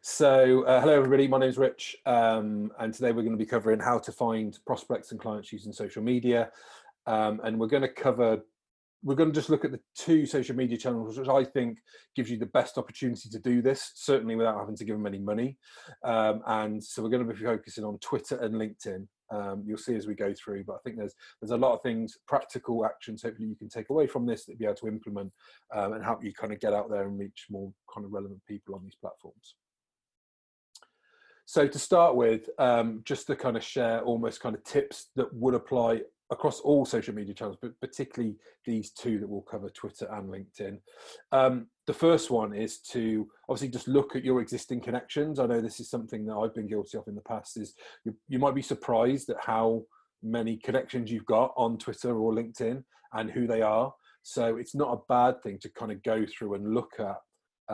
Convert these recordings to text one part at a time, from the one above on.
So, uh, hello everybody, my name is Rich, um, and today we're going to be covering how to find prospects and clients using social media. Um, and we're going to cover, we're going to just look at the two social media channels, which I think gives you the best opportunity to do this, certainly without having to give them any money. Um, and so we're going to be focusing on Twitter and LinkedIn. Um, you'll see as we go through, but I think there's there's a lot of things, practical actions, hopefully you can take away from this that be able to implement um, and help you kind of get out there and reach more kind of relevant people on these platforms. So to start with, um, just to kind of share almost kind of tips that would apply across all social media channels, but particularly these two that we'll cover, Twitter and LinkedIn. Um, the first one is to obviously just look at your existing connections. I know this is something that I've been guilty of in the past is you, you might be surprised at how many connections you've got on Twitter or LinkedIn and who they are. So it's not a bad thing to kind of go through and look at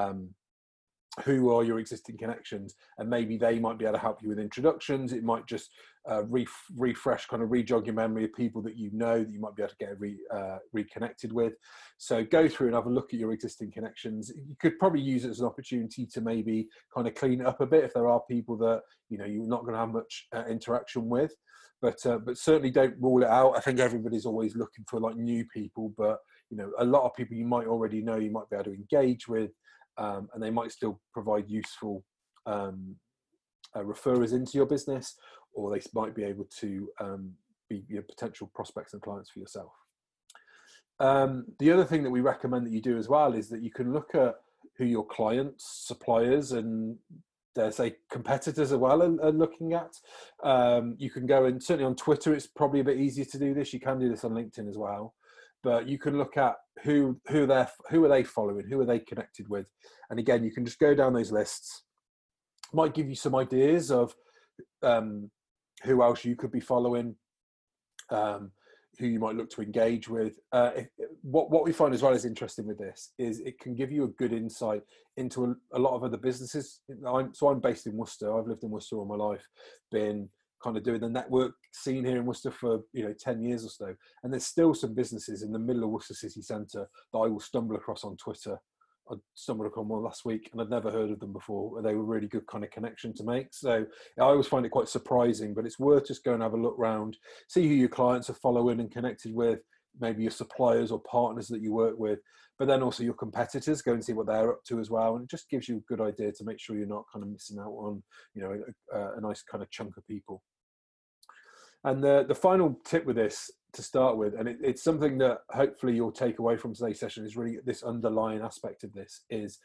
um, who are your existing connections? And maybe they might be able to help you with introductions. It might just uh, re- refresh kind of rejog your memory of people that you know that you might be able to get re- uh, reconnected with. So go through and have a look at your existing connections. You could probably use it as an opportunity to maybe kind of clean it up a bit if there are people that you know you're not going to have much uh, interaction with. But uh, but certainly don't rule it out. I think everybody's always looking for like new people but you know a lot of people you might already know you might be able to engage with um, and they might still provide useful um, uh, referrers into your business, or they might be able to um, be your potential prospects and clients for yourself. Um, the other thing that we recommend that you do as well is that you can look at who your clients, suppliers, and dare say competitors as well are, are looking at. Um, you can go and certainly on Twitter, it's probably a bit easier to do this. You can do this on LinkedIn as well but you can look at who who they're who are they following, who are they connected with, and again, you can just go down those lists. Might give you some ideas of um, who else you could be following, um, who you might look to engage with. Uh, if, what what we find as well is interesting with this is it can give you a good insight into a, a lot of other businesses. I'm, so I'm based in Worcester. I've lived in Worcester all my life, been kind of doing the network scene here in Worcester for you know 10 years or so. And there's still some businesses in the middle of Worcester city centre that I will stumble across on Twitter. I stumbled upon one last week and I'd never heard of them before they were really good kind of connection to make. So I always find it quite surprising but it's worth just going and have a look around see who your clients are following and connected with maybe your suppliers or partners that you work with but then also your competitors go and see what they're up to as well. And it just gives you a good idea to make sure you're not kind of missing out on you know a, a nice kind of chunk of people and the, the final tip with this to start with, and it, it's something that hopefully you'll take away from today's session, is really this underlying aspect of this is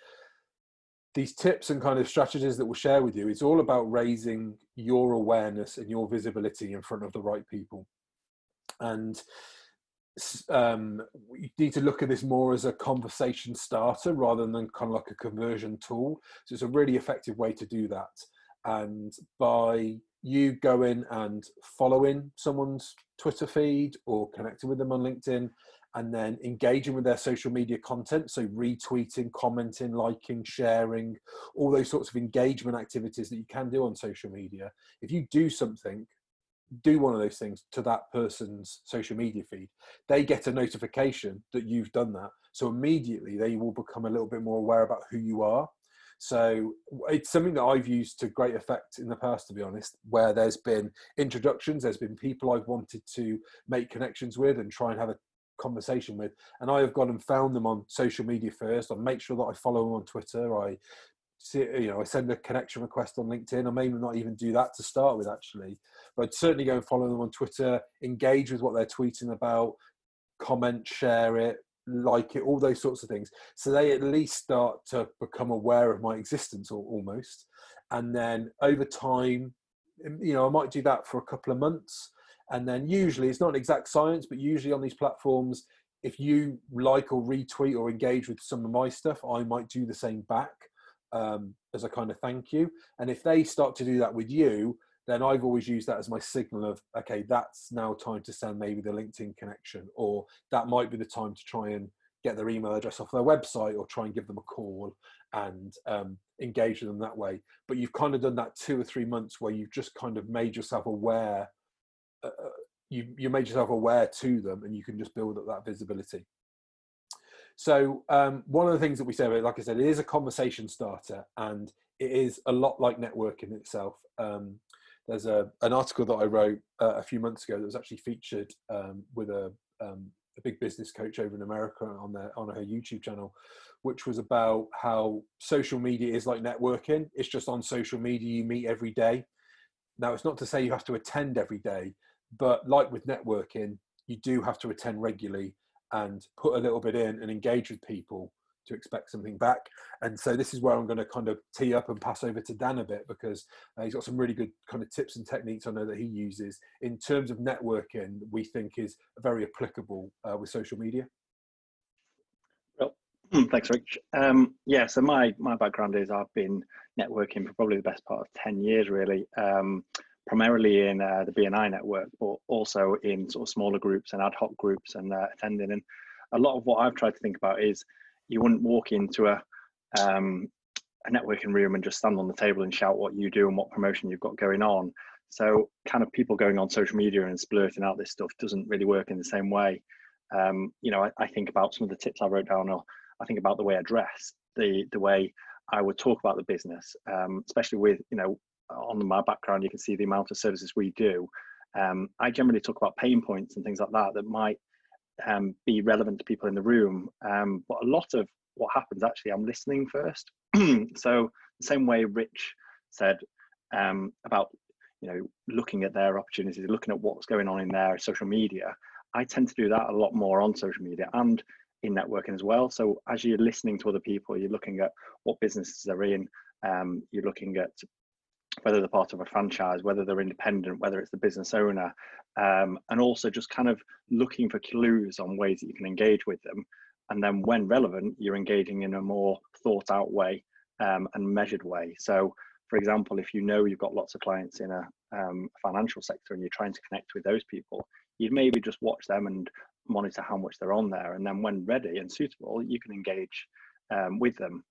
these tips and kind of strategies that we'll share with you. It's all about raising your awareness and your visibility in front of the right people. And um, you need to look at this more as a conversation starter rather than kind of like a conversion tool. So it's a really effective way to do that. And by you going and following someone's Twitter feed or connecting with them on LinkedIn and then engaging with their social media content. So, retweeting, commenting, liking, sharing, all those sorts of engagement activities that you can do on social media. If you do something, do one of those things to that person's social media feed, they get a notification that you've done that. So, immediately they will become a little bit more aware about who you are so it's something that I've used to great effect in the past, to be honest, where there's been introductions, there's been people I've wanted to make connections with and try and have a conversation with, and I have gone and found them on social media first. I make sure that I follow them on Twitter. I see, you know, I send a connection request on LinkedIn. I may not even do that to start with, actually, but I'd certainly go and follow them on Twitter, engage with what they're tweeting about, comment, share it, like it, all those sorts of things. So they at least start to become aware of my existence or, almost. And then over time, um, you know, I might do that for a couple of months. And then usually it's not an exact science, but usually on these platforms, if you like or retweet or engage with some of my stuff, I might do the same back um, as a kind of thank you. And if they start to do that with you, then I've always used that as my signal of, okay, that's now time to send maybe the LinkedIn connection, or that might be the time to try and get their email address off their website or try and give them a call and um, engage with them that way. But you've kind of done that two or three months where you've just kind of made yourself aware. Uh, uh you you made yourself aware to them, and you can just build up that visibility. So um, one of the things that we say, like I said, it is a conversation starter, and it is a lot like networking itself. Um, there's a an article that I wrote uh, a few months ago that was actually featured um, with a um, a big business coach over in America on their on her YouTube channel, which was about how social media is like networking. It's just on social media you meet every day. Now it's not to say you have to attend every day, but like with networking, you do have to attend regularly and put a little bit in and engage with people to expect something back. And so this is where I'm going to kind of tee up and pass over to Dan a bit because uh, he's got some really good kind of tips and techniques I know that he uses in terms of networking. We think is very applicable uh, with social media. Well, thanks, Rich. Um, yeah, so my my background is I've been networking for probably the best part of ten years, really. Um, primarily in uh, the BNI network, but also in sort of smaller groups and ad hoc groups and uh, attending. And a lot of what I've tried to think about is you wouldn't walk into a um, a networking room and just stand on the table and shout what you do and what promotion you've got going on. So, kind of people going on social media and splurting out this stuff doesn't really work in the same way. Um, you know, I, I, think about some of the tips I wrote down, or I think about the way I dress, the the way I would talk about the business, um, especially with you know, on my background, you can see the amount of services we do. Um, I generally talk about pain points and things like that that might um, be relevant to people in the room. Um, but a lot of what happens actually, I'm listening first. so the same way Rich said um, about you know looking at their opportunities, looking at what's going on in their social media. I tend to do that a lot more on social media and in networking as well. So as you're listening to other people, you're looking at what businesses they're in. Um, you're looking at whether they're part of a franchise, whether they're independent, whether it's the business owner, um, and also just kind of looking for clues on ways that you can engage with them. And then, when relevant, you're engaging in a more thought out way um, and measured way. So, for example, if you know you've got lots of clients in a um, financial sector and you're trying to connect with those people, you'd maybe just watch them and monitor how much they're on there. And then, when ready and suitable, you can engage um, with them.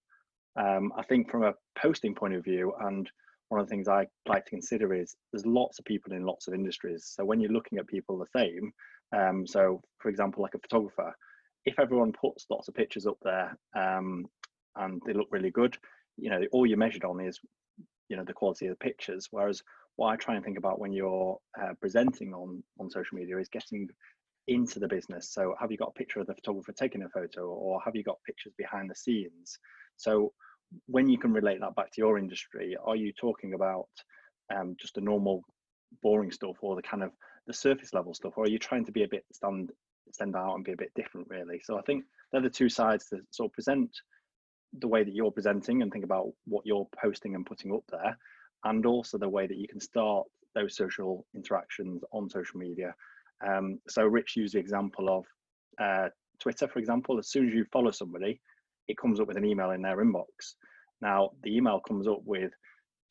Um, I think from a posting point of view and one of the things I like to consider is there's lots of people in lots of industries. So when you're looking at people the same, um, so for example, like a photographer, if everyone puts lots of pictures up there um, and they look really good, you know, all you're measured on is, you know, the quality of the pictures. Whereas what I try and think about when you're uh, presenting on on social media is getting into the business. So have you got a picture of the photographer taking a photo, or have you got pictures behind the scenes? So when you can relate that back to your industry, are you talking about um, just the normal boring stuff or the kind of the surface level stuff, or are you trying to be a bit stand stand out and be a bit different really? So I think they're the two sides to sort of present the way that you're presenting and think about what you're posting and putting up there, and also the way that you can start those social interactions on social media. Um, so Rich used the example of uh, Twitter, for example. As soon as you follow somebody, it comes up with an email in their inbox. Now, the email comes up with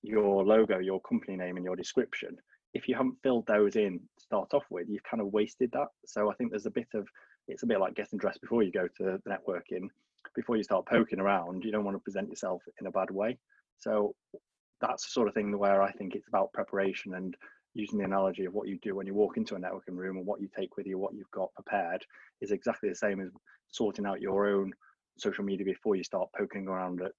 your logo, your company name, and your description. If you haven't filled those in to start off with, you've kind of wasted that. So I think there's a bit of it's a bit like getting dressed before you go to the networking. Before you start poking around, you don't want to present yourself in a bad way. So that's the sort of thing where I think it's about preparation and using the analogy of what you do when you walk into a networking room and what you take with you, what you've got prepared is exactly the same as sorting out your own social media before you start poking around at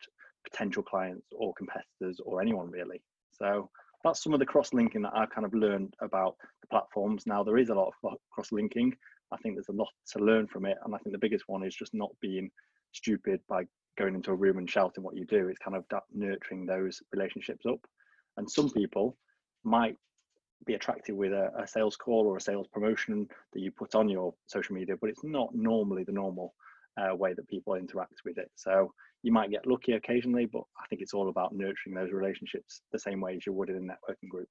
potential clients or competitors or anyone really. So that's some of the cross linking that I've kind of learned about the platforms. Now there is a lot of cross linking. I think there's a lot to learn from it, and I think the biggest one is just not being stupid by going into a room and shouting what you do. It's kind of nurturing those relationships up. And some people might be attracted with a, a sales call or a sales promotion that you put on your social media, but it's not normally the normal uh, way that people interact with it. So you might get lucky occasionally, but I think it's all about nurturing those relationships the same way as you would in a networking group.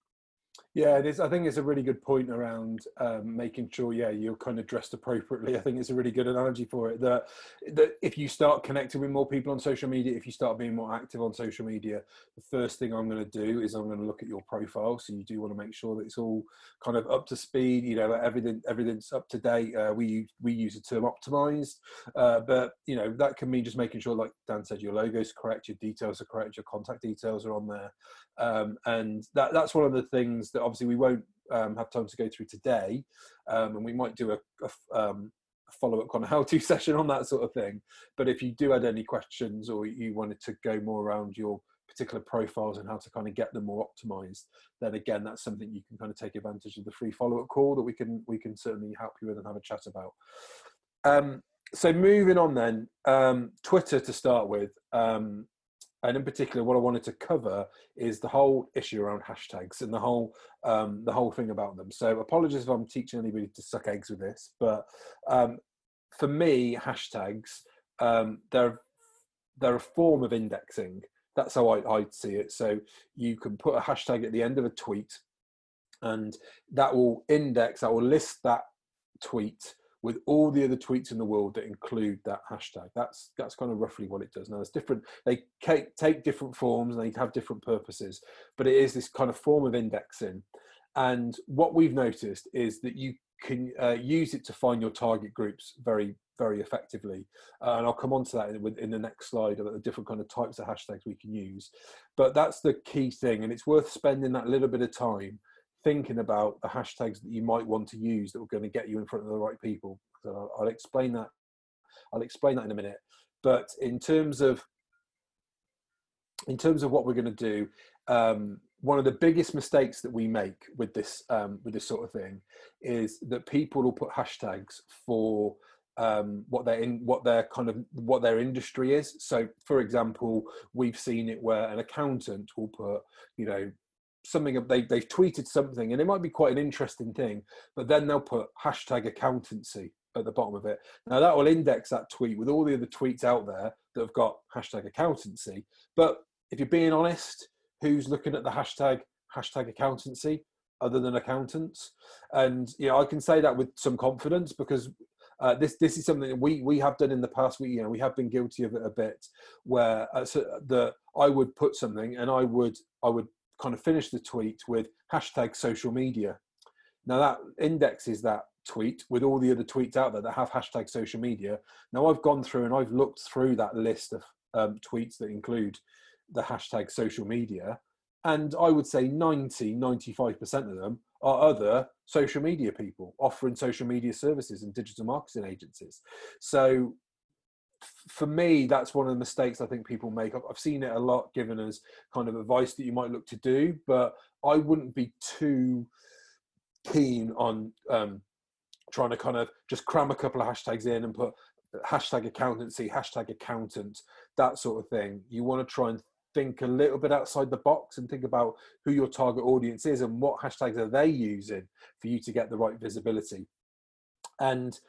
Yeah, it is. I think it's a really good point around um, making sure, yeah, you're kind of dressed appropriately. I think it's a really good analogy for it. That that if you start connecting with more people on social media, if you start being more active on social media, the first thing I'm going to do is I'm going to look at your profile. So you do want to make sure that it's all kind of up to speed. You know, everything everything's up to date. Uh, we we use the term optimized, uh, but you know that can mean just making sure, like Dan said, your logo's correct, your details are correct, your contact details are on there, um, and that that's one of the things that obviously we won't um, have time to go through today, um, and we might do a, a, um, a follow-up kind of how-to session on that sort of thing. But if you do had any questions or you wanted to go more around your particular profiles and how to kind of get them more optimized, then again, that's something you can kind of take advantage of the free follow-up call that we can we can certainly help you with and have a chat about. Um, so moving on then, um, Twitter to start with, um, and in particular, what I wanted to cover is the whole issue around hashtags and the whole um, the whole thing about them. So apologies if I'm teaching anybody to suck eggs with this, but um, for me, hashtags um, they're they're a form of indexing. That's how I, I see it. So you can put a hashtag at the end of a tweet, and that will index, that will list that tweet with all the other tweets in the world that include that hashtag. That's that's kind of roughly what it does. Now, it's different. They take different forms and they have different purposes, but it is this kind of form of indexing. And what we've noticed is that you can uh, use it to find your target groups very very effectively uh, and i'll come on to that in, in, the next slide about the different kind of types of hashtags we can use but that's the key thing and it's worth spending that little bit of time thinking about the hashtags that you might want to use that are going to get you in front of the right people so I'll, explain that i'll explain that in a minute but in terms of in terms of what we're going to do um, one of the biggest mistakes that we make with this um, with this sort of thing is that people will put hashtags for um, what their in what their kind of what their industry is. So, for example, we've seen it where an accountant will put, you know, something they they've tweeted something, and it might be quite an interesting thing, but then they'll put hashtag accountancy at the bottom of it. Now that will index that tweet with all the other tweets out there that have got hashtag accountancy. But if you're being honest, who's looking at the hashtag hashtag accountancy other than accountants? And you know, I can say that with some confidence because uh, this this is something that we we have done in the past. We you know we have been guilty of it a bit, where uh, so the I would put something and I would I would kind of finish the tweet with hashtag social media. Now that indexes that tweet with all the other tweets out there that have hashtag social media. Now I've gone through and I've looked through that list of um, tweets that include the hashtag social media, and I would say 90 95% of them are other social media people offering social media services and digital marketing agencies. So for me, that's one of the mistakes I think people make. I've seen it a lot given as kind of advice that you might look to do, but I wouldn't be too keen on um, trying to kind of just cram a couple of hashtags in and put hashtag accountancy, hashtag accountant, that sort of thing. You want to try and think a little bit outside the box and think about who your target audience is and what hashtags are they using for you to get the right visibility. And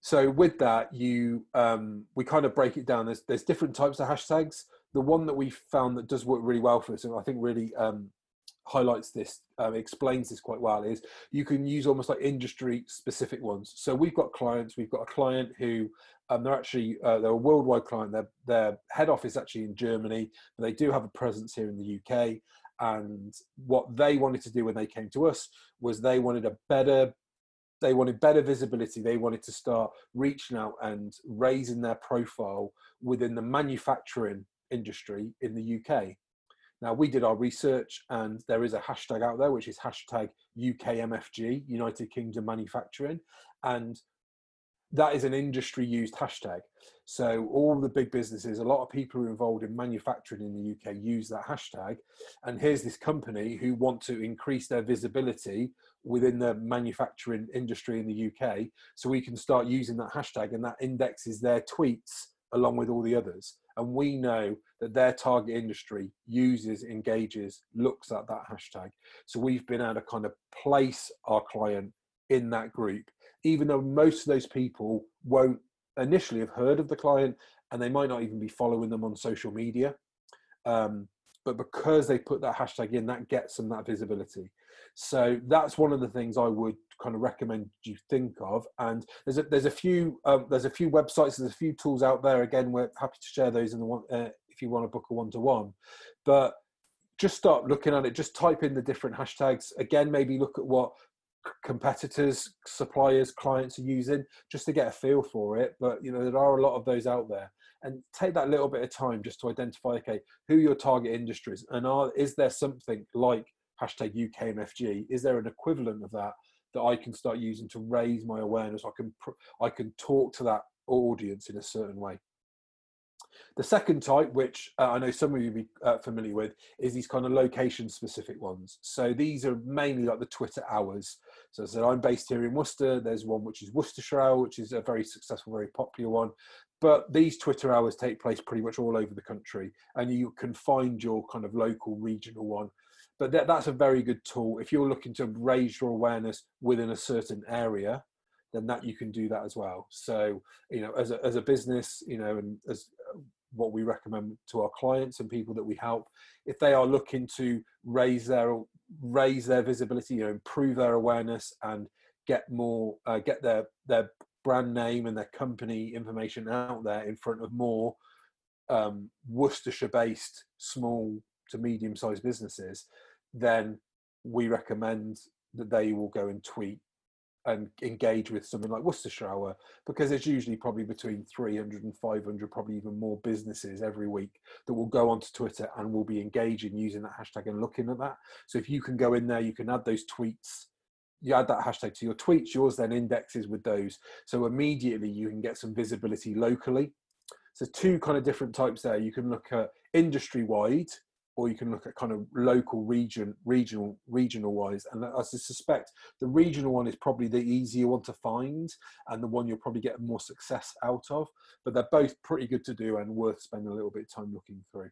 so with that, you um, we kind of break it down. There's there's different types of hashtags. The one that we found that does work really well for us, and I think really um, highlights this, um, explains this quite well, is you can use almost like industry specific ones. So we've got clients. We've got a client who um, they're actually uh, they're a worldwide client. Their their head office actually in Germany, but they do have a presence here in the UK. And what they wanted to do when they came to us was they wanted a better they wanted better visibility. They wanted to start reaching out and raising their profile within the manufacturing industry in the UK. Now we did our research, and there is a hashtag out there which is hashtag UKMFG United Kingdom Manufacturing, and that is an industry used hashtag. So all the big businesses, a lot of people who are involved in manufacturing in the UK use that hashtag. And here's this company who want to increase their visibility within the manufacturing industry in the UK. So we can start using that hashtag and that indexes their tweets along with all the others. And we know that their target industry uses, engages, looks at that hashtag. So we've been able to kind of place our client in that group even though most of those people won't initially have heard of the client and they might not even be following them on social media. Um, but because they put that hashtag in, that gets them that visibility. So that's one of the things I would kind of recommend you think of. And there's a, there's a few um, there's a few websites, there's a few tools out there. Again, we're happy to share those in the one uh, if you want to book a one to one. But just start looking at it. Just type in the different hashtags. Again, maybe look at what competitors, suppliers, clients are using just to get a feel for it. But you know, there are a lot of those out there. And take that little bit of time just to identify, okay, who your target industries and are is there something like hashtag UKMFG? Is there an equivalent of that that I can start using to raise my awareness? I can I can talk to that audience in a certain way. The second type, which uh, I know some of you be uh, familiar with, is these kind of location specific ones. So these are mainly like the Twitter hours. So, so I'm based here in Worcester. There's one which is Worcestershire Hour, which is a very successful, very popular one. But these Twitter hours take place pretty much all over the country, and you can find your kind of local regional one. But that, that's a very good tool if you're looking to raise your awareness within a certain area then that you can do that as well. So, you know, as a, as a business, you know, and as uh, what we recommend to our clients and people that we help, if they are looking to raise their raise their visibility, you know, improve their awareness and get more, uh, get their their brand name and their company information out there in front of more um, Worcestershire-based small to medium-sized businesses, then we recommend that they will go and tweet and engage with something like Worcestershire Hour because there's usually probably between 300 and 500, probably even more businesses every week that will go onto Twitter and will be engaging using that hashtag and looking at that. So if you can go in there, you can add those tweets. You add that hashtag to your tweets, yours then indexes with those. So immediately you can get some visibility locally. So two kind of different types there. You can look at industry wide, or you can look at kind of local region regional regional wise. And i suspect the regional one is probably the easier one to find and the one you'll probably get more success out of but they're both pretty good to do and worth spending a little bit of time looking through.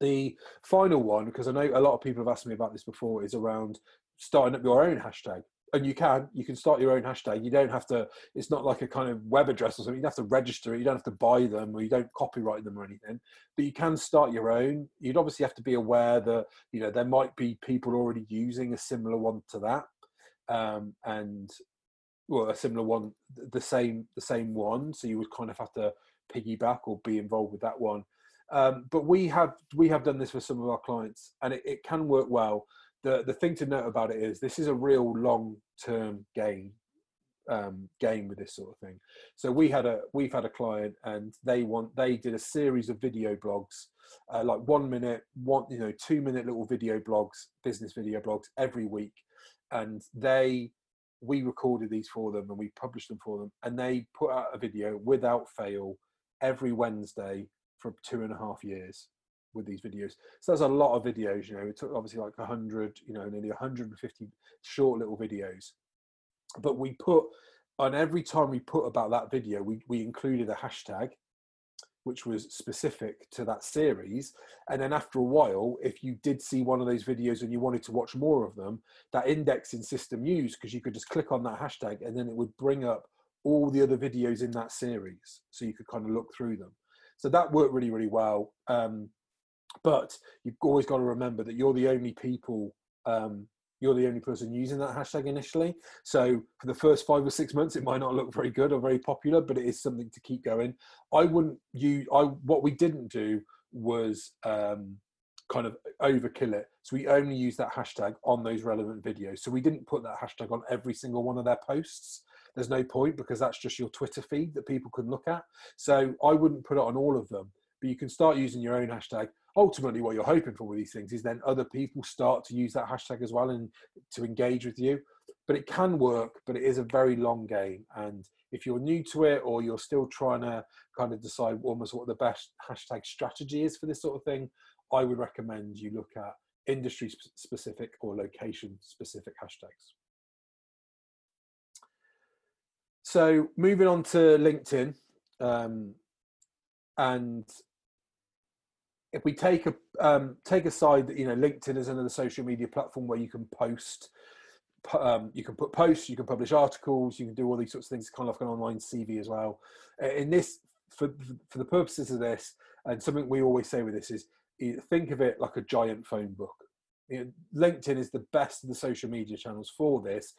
The final one because i know a lot of people have asked me about this before is around starting up your own hashtag and you can you can start your own hashtag. You don't have to it's not like a kind of web address or something. You don't have to register it. You don't have to buy them or you don't copyright them or anything but you can start your own. You'd obviously have to be aware that you know there might be people already using a similar one to that um, and well a similar one the same the same one. So you would kind of have to piggyback or be involved with that one. Um, but we have we have done this for some of our clients and it, it can work well the the thing to note about it is this is a real long term game um, game with this sort of thing. So we had a we've had a client and they want they did a series of video blogs, uh, like one minute, one you know two minute little video blogs, business video blogs every week, and they we recorded these for them and we published them for them, and they put out a video without fail every Wednesday for two and a half years with these videos. So there's a lot of videos, you know, it took obviously like 100, you know, nearly 150 short little videos. But we put, on every time we put about that video, we, we included a hashtag which was specific to that series. And then after a while, if you did see one of those videos and you wanted to watch more of them, that indexing system used because you could just click on that hashtag and then it would bring up all the other videos in that series. So you could kind of look through them. So that worked really, really well. Um, but you've always got to remember that you're the only people um, you're the only person using that hashtag initially. So for the first five or six months, it might not look very good or very popular, but it is something to keep going. I wouldn't you I what we didn't do was um, kind of overkill it. So we only use that hashtag on those relevant videos. So we didn't put that hashtag on every single one of their posts. There's no point because that's just your Twitter feed that people can look at. So I wouldn't put it on all of them, but you can start using your own hashtag ultimately what you're hoping for with these things is then other people start to use that hashtag as well and to engage with you. But it can work but it is a very long game. And if you're new to it or you're still trying to kind of decide almost what the best hashtag strategy is for this sort of thing i would recommend you look at industry specific or location specific hashtags. So moving on to linkedin um, and if we take a um, take aside that you know LinkedIn is another social media platform where you can post, um, you can put posts, you can publish articles, you can do all these sorts of things, kind of like an online CV as well. In this, for for the purposes of this, and something we always say with this is, think of it like a giant phone book. You know, LinkedIn is the best of the social media channels for this.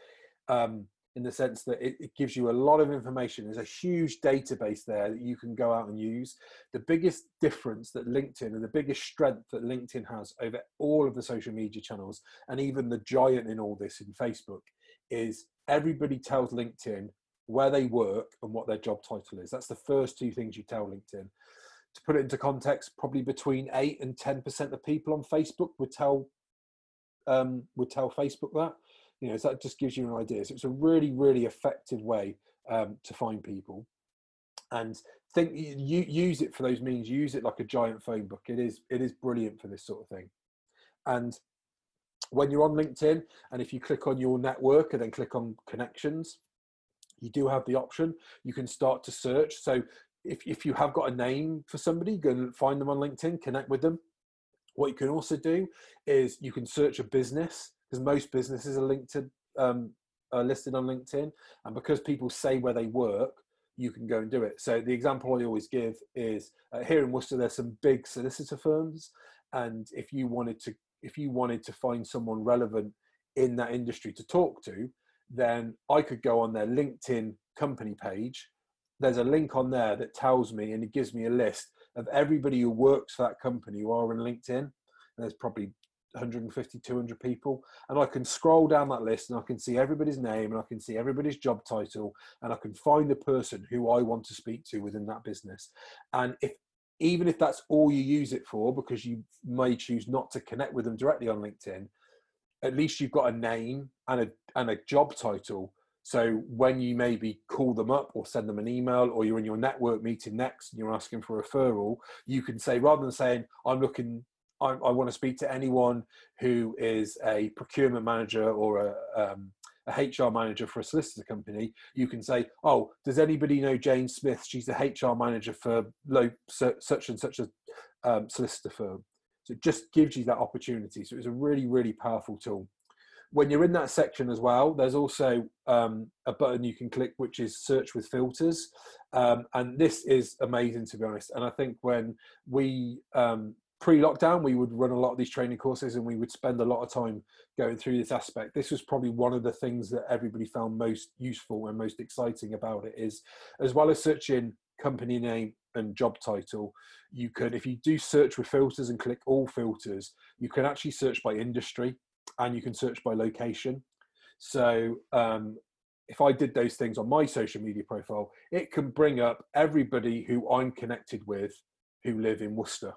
Um, in the sense that it, it, gives you a lot of information. There's a huge database there that you can go out and use. The biggest difference that LinkedIn and the biggest strength that LinkedIn has over all of the social media channels, and even the giant in all this in Facebook, is everybody tells LinkedIn where they work and what their job title is. That's the first two things you tell LinkedIn. To put it into context, probably between eight and ten percent of people on Facebook would tell um, would tell Facebook that you know, so that just gives you an idea. So it's a really, really effective way um, to find people. and think you use it for those means use it like a giant phone book. It is it is brilliant for this sort of thing. And when you're on linkedin and if you click on your network and then click on connections you do have the option. You can start to search. So if, if you have got a name for somebody go and find them on linkedin connect with them. What you can also do is you can search a business because most businesses are linked to um, are listed on linkedin and because people say where they work you can go and do it. So the example I always give is uh, here in Worcester, there's some big solicitor firms, and if you wanted to, if you wanted to find someone relevant in that industry to talk to, then I could go on their LinkedIn company page. There's a link on there that tells me, and it gives me a list of everybody who works for that company who are in LinkedIn. And there's probably 150 200 people and i can scroll down that list and i can see everybody's name and i can see everybody's job title and i can find the person who i want to speak to within that business. And if even if that's all you use it for because you may choose not to connect with them directly on linkedin at least you've got a name and a and a job title. So when you maybe call them up or send them an email or you're in your network meeting next and you're asking for a referral, you can say rather than saying, I'm looking I, I want to speak to anyone who is a procurement manager or a, um, a HR manager for a solicitor company, you can say, "Oh, does anybody know Jane Smith? She's the HR manager for low, such and such a um, solicitor firm." So it just gives you that opportunity. So it's a really, really powerful tool. When you're in that section as well, there's also um, a button you can click, which is search with filters, um, and this is amazing to be honest. And I think when we um, pre-lockdown we would run a lot of these training courses and we would spend a lot of time going through this aspect. This was probably one of the things that everybody found most useful and most exciting about it is as well as searching company name and job title you could if you do search with filters and click all filters you can actually search by industry and you can search by location. So um, if I did those things on my social media profile, it can bring up everybody who I'm connected with who live in Worcester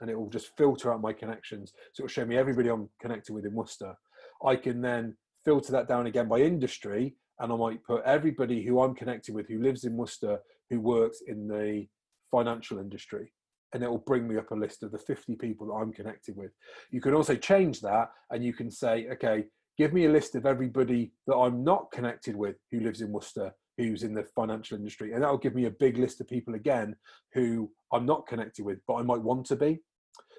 and it will just filter out my connections. So it'll show me everybody I'm connected with in Worcester. I can then filter that down again by industry, and I might put everybody who I'm connected with who lives in Worcester who works in the financial industry. And it will bring me up a list of the 50 people that I'm connected with. You can also change that and you can say, okay, give me a list of everybody that I'm not connected with who lives in Worcester who's in the financial industry. And that'll give me a big list of people again who I'm not connected with, but I might want to be.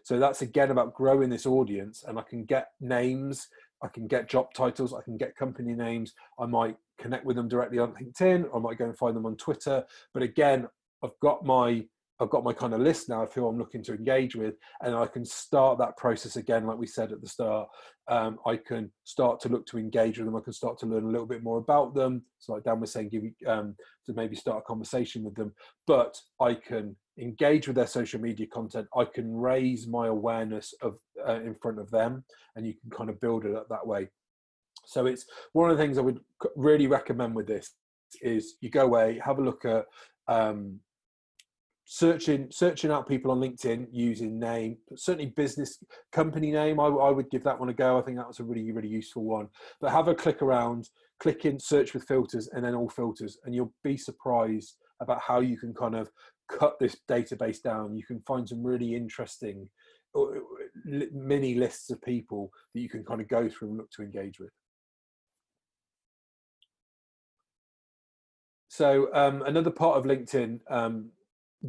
So that's again about growing this audience, and I can get names, I can get job titles, I can get company names. I might connect with them directly on LinkedIn, I might go and find them on Twitter. But again, I've got my I've got my kind of list now of who I'm looking to engage with, and I can start that process again, like we said at the start. Um, I can start to look to engage with them. I can start to learn a little bit more about them. So, like Dan was saying, give um, to maybe start a conversation with them. But I can engage with their social media content. I can raise my awareness of uh, in front of them, and you can kind of build it up that way. So it's one of the things I would really recommend with this is you go away, have a look at um, searching searching out people on linkedin using name certainly business company name I, I, would give that one a go. I think that was a really really useful one. But have a click around click in search with filters and then all filters and you'll be surprised about how you can kind of cut this database down. You can find some really interesting uh, mini lists of people that you can kind of go through and look to engage with. So um, another part of linkedin um,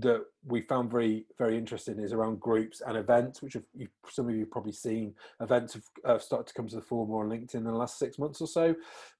that we found very very interesting is around groups and events which have some of you have probably seen. Events have uh, started to come to the fore more on linkedin in the last six months or so.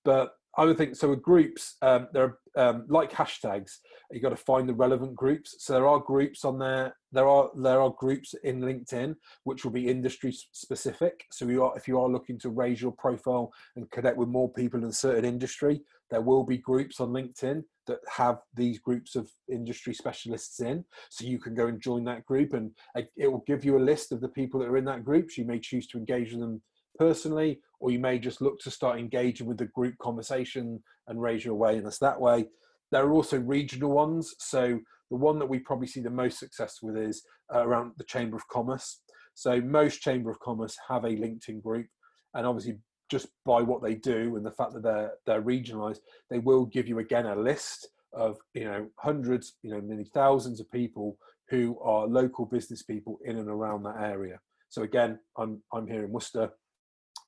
But i would think so with groups um, there are um, like hashtags you got to find the relevant groups. So there are groups on there there are there are groups in linkedin which will be industry specific. So you are if you are looking to raise your profile and connect with more people in a certain industry there will be groups on linkedin that have these groups of industry specialists in. So you can go and join that group, and it will give you a list of the people that are in that group. So you may choose to engage with them personally, or you may just look to start engaging with the group conversation and raise your awareness that way. There are also regional ones. So the one that we probably see the most success with is uh, around the Chamber of Commerce. So most Chamber of Commerce have a LinkedIn group, and obviously just by what they do and the fact that they're they're regionalized, they will give you again a list of you know hundreds, you know, nearly thousands of people who are local business people in and around that area. So again, I'm I'm here in Worcester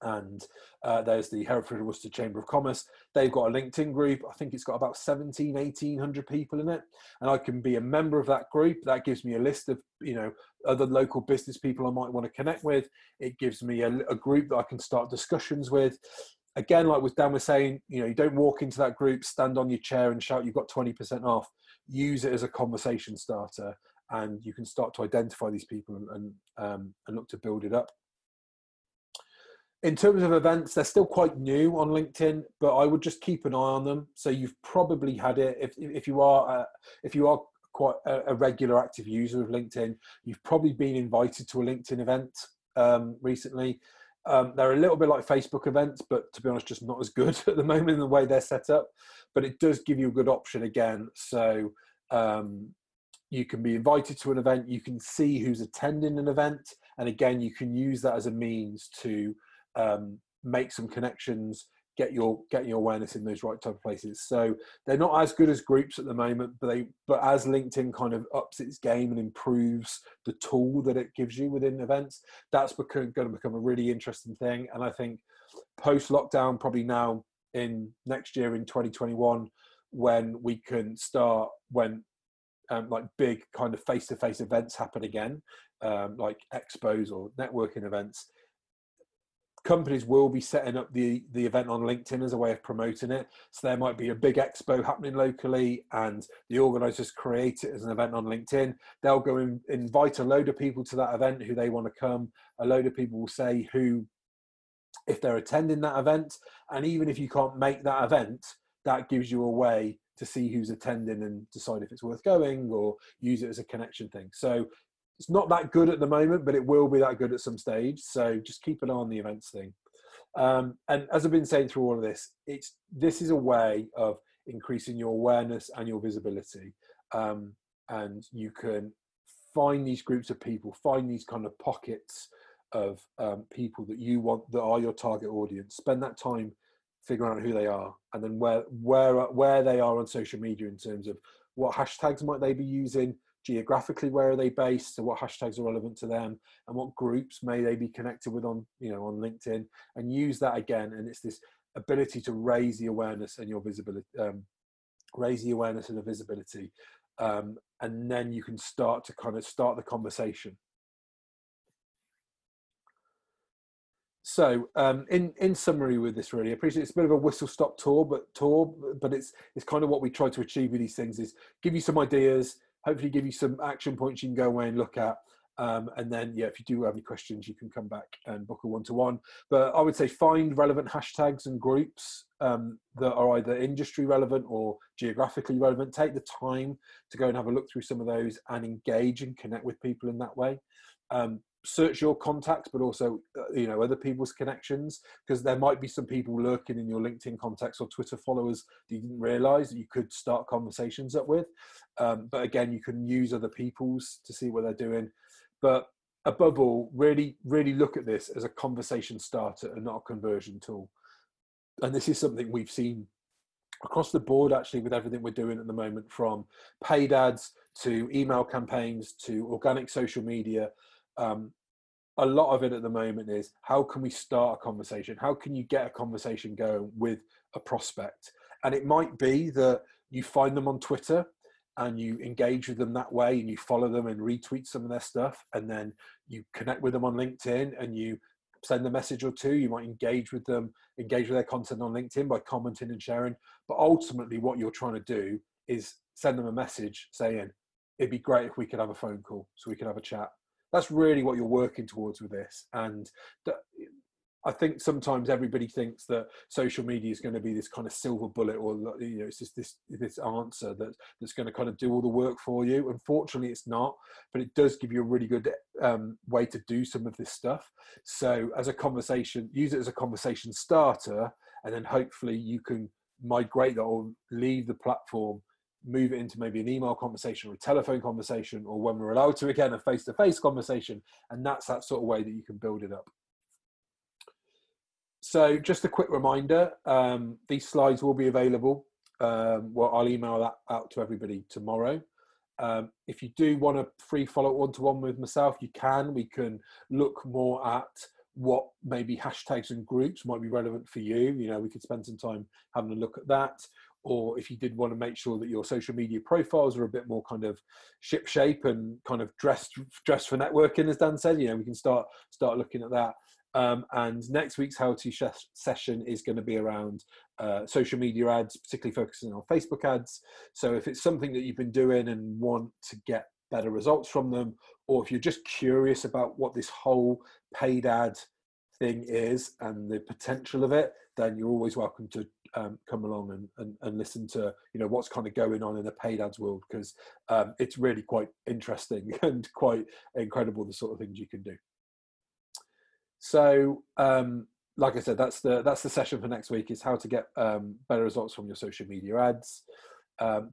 and uh, there's the Hereford and Worcester Chamber of Commerce. They've got a LinkedIn group. I think it's got about 17, 1800 people in it. And I can be a member of that group. That gives me a list of, you know, other local business people I might want to connect with. It gives me a, a group that I can start discussions with. Again, like with Dan was saying, you know, you don't walk into that group, stand on your chair and shout, you've got 20% off. Use it as a conversation starter and you can start to identify these people and, and, um, and look to build it up in terms of events, they're still quite new on LinkedIn, but I would just keep an eye on them. So you've probably had it if if you are uh, if you are quite a, a, regular active user of LinkedIn, you've probably been invited to a LinkedIn event um, recently. Um, they're a little bit like Facebook events, but to be honest, just not as good at the moment in the way they're set up. But it does give you a good option again. So um, you can be invited to an event, you can see who's attending an event, and again, you can use that as a means to um, make some connections, get your get your awareness in those right type of places. So they're not as good as groups at the moment, but they but as LinkedIn kind of ups its game and improves the tool that it gives you within events, that's become, going to become a really interesting thing. And I think post lockdown, probably now in next year in 2021, when we can start when um, like big kind of face-to-face events happen again, um, like expos or networking events, companies will be setting up the the event on linkedin as a way of promoting it. So there might be a big expo happening locally and the organizers create it as an event on linkedin. They'll go and invite a load of people to that event who they want to come. A load of people will say who if they're attending that event. And even if you can't make that event that gives you a way to see who's attending and decide if it's worth going or use it as a connection thing. So it's not that good at the moment, but it will be that good at some stage. So just keep an eye on the events thing. Um, and as I've been saying through all of this, it's this is a way of increasing your awareness and your visibility. Um, and you can find these groups of people, find these kind of pockets of um, people that you want that are your target audience. Spend that time figuring out who they are, and then where where where they are on social media in terms of what hashtags might they be using, geographically where are they based so what hashtags are relevant to them and what groups may they be connected with on you know on linkedin and use that again and it's this ability to raise the awareness and your visibility um, raise the awareness and the visibility um, and then you can start to kind of start the conversation. So um, in in summary with this really I appreciate it's a bit of a whistle stop tour but tour but it's it's kind of what we try to achieve with these things is give you some ideas hopefully give you some action points you can go away and look at. Um, and then, yeah, if you do have any questions, you can come back and book a one to one. But I would say find relevant hashtags and groups um, that are either industry relevant or geographically relevant. Take the time to go and have a look through some of those and engage and connect with people in that way. Um, search your contacts but also uh, you know other people's connections because there might be some people lurking in your linkedin contacts or twitter followers that you didn't realize that you could start conversations up with. Um, but again you can use other people's to see what they're doing. But above all really really look at this as a conversation starter and not a conversion tool. And this is something we've seen across the board actually with everything we're doing at the moment from paid ads to email campaigns to organic social media um, a lot of it at the moment is how can we start a conversation? How can you get a conversation going with a prospect? And it might be that you find them on Twitter and you engage with them that way and you follow them and retweet some of their stuff and then you connect with them on LinkedIn and you send a message or two you might engage with them engage with their content on linkedin by commenting and sharing but ultimately what you're trying to do is send them a message saying it'd be great if we could have a phone call so we could have a chat that's really what you're working towards with this and I think sometimes everybody thinks that social media is going to be this kind of silver bullet, or you know, it's just this this answer that that's going to kind of do all the work for you. Unfortunately, it's not, but it does give you a really good um, way to do some of this stuff. So, as a conversation, use it as a conversation starter, and then hopefully you can migrate that or leave the platform move it into maybe an email conversation or a telephone conversation, or when we're allowed to again, a face to face conversation. And that's that sort of way that you can build it up. So, just a quick reminder um, these slides will be available Um, well, I'll email that out to everybody tomorrow. Um, if you do want a free follow-up one to one with myself, you can. We can look more at what maybe hashtags and groups might be relevant for you. You know, we could spend some time having a look at that. Or if you did want to make sure that your social media profiles are a bit more kind of ship shape and kind of dressed dressed for networking, as Dan said, you know, we can start start looking at that. Um, and next week's how to session is going to be around uh, social media ads, particularly focusing on Facebook ads. So if it's something that you've been doing and want to get better results from them, or if you're just curious about what this whole paid ad thing is and the potential of it, then you're always welcome to um, come along and, and, and, listen to you know what's kind of going on in the paid ads world because um, it's really quite interesting and quite incredible the sort of things you can do. So um, like I said, that's the that's the session for next week is how to get um, better results from your social media ads. Um,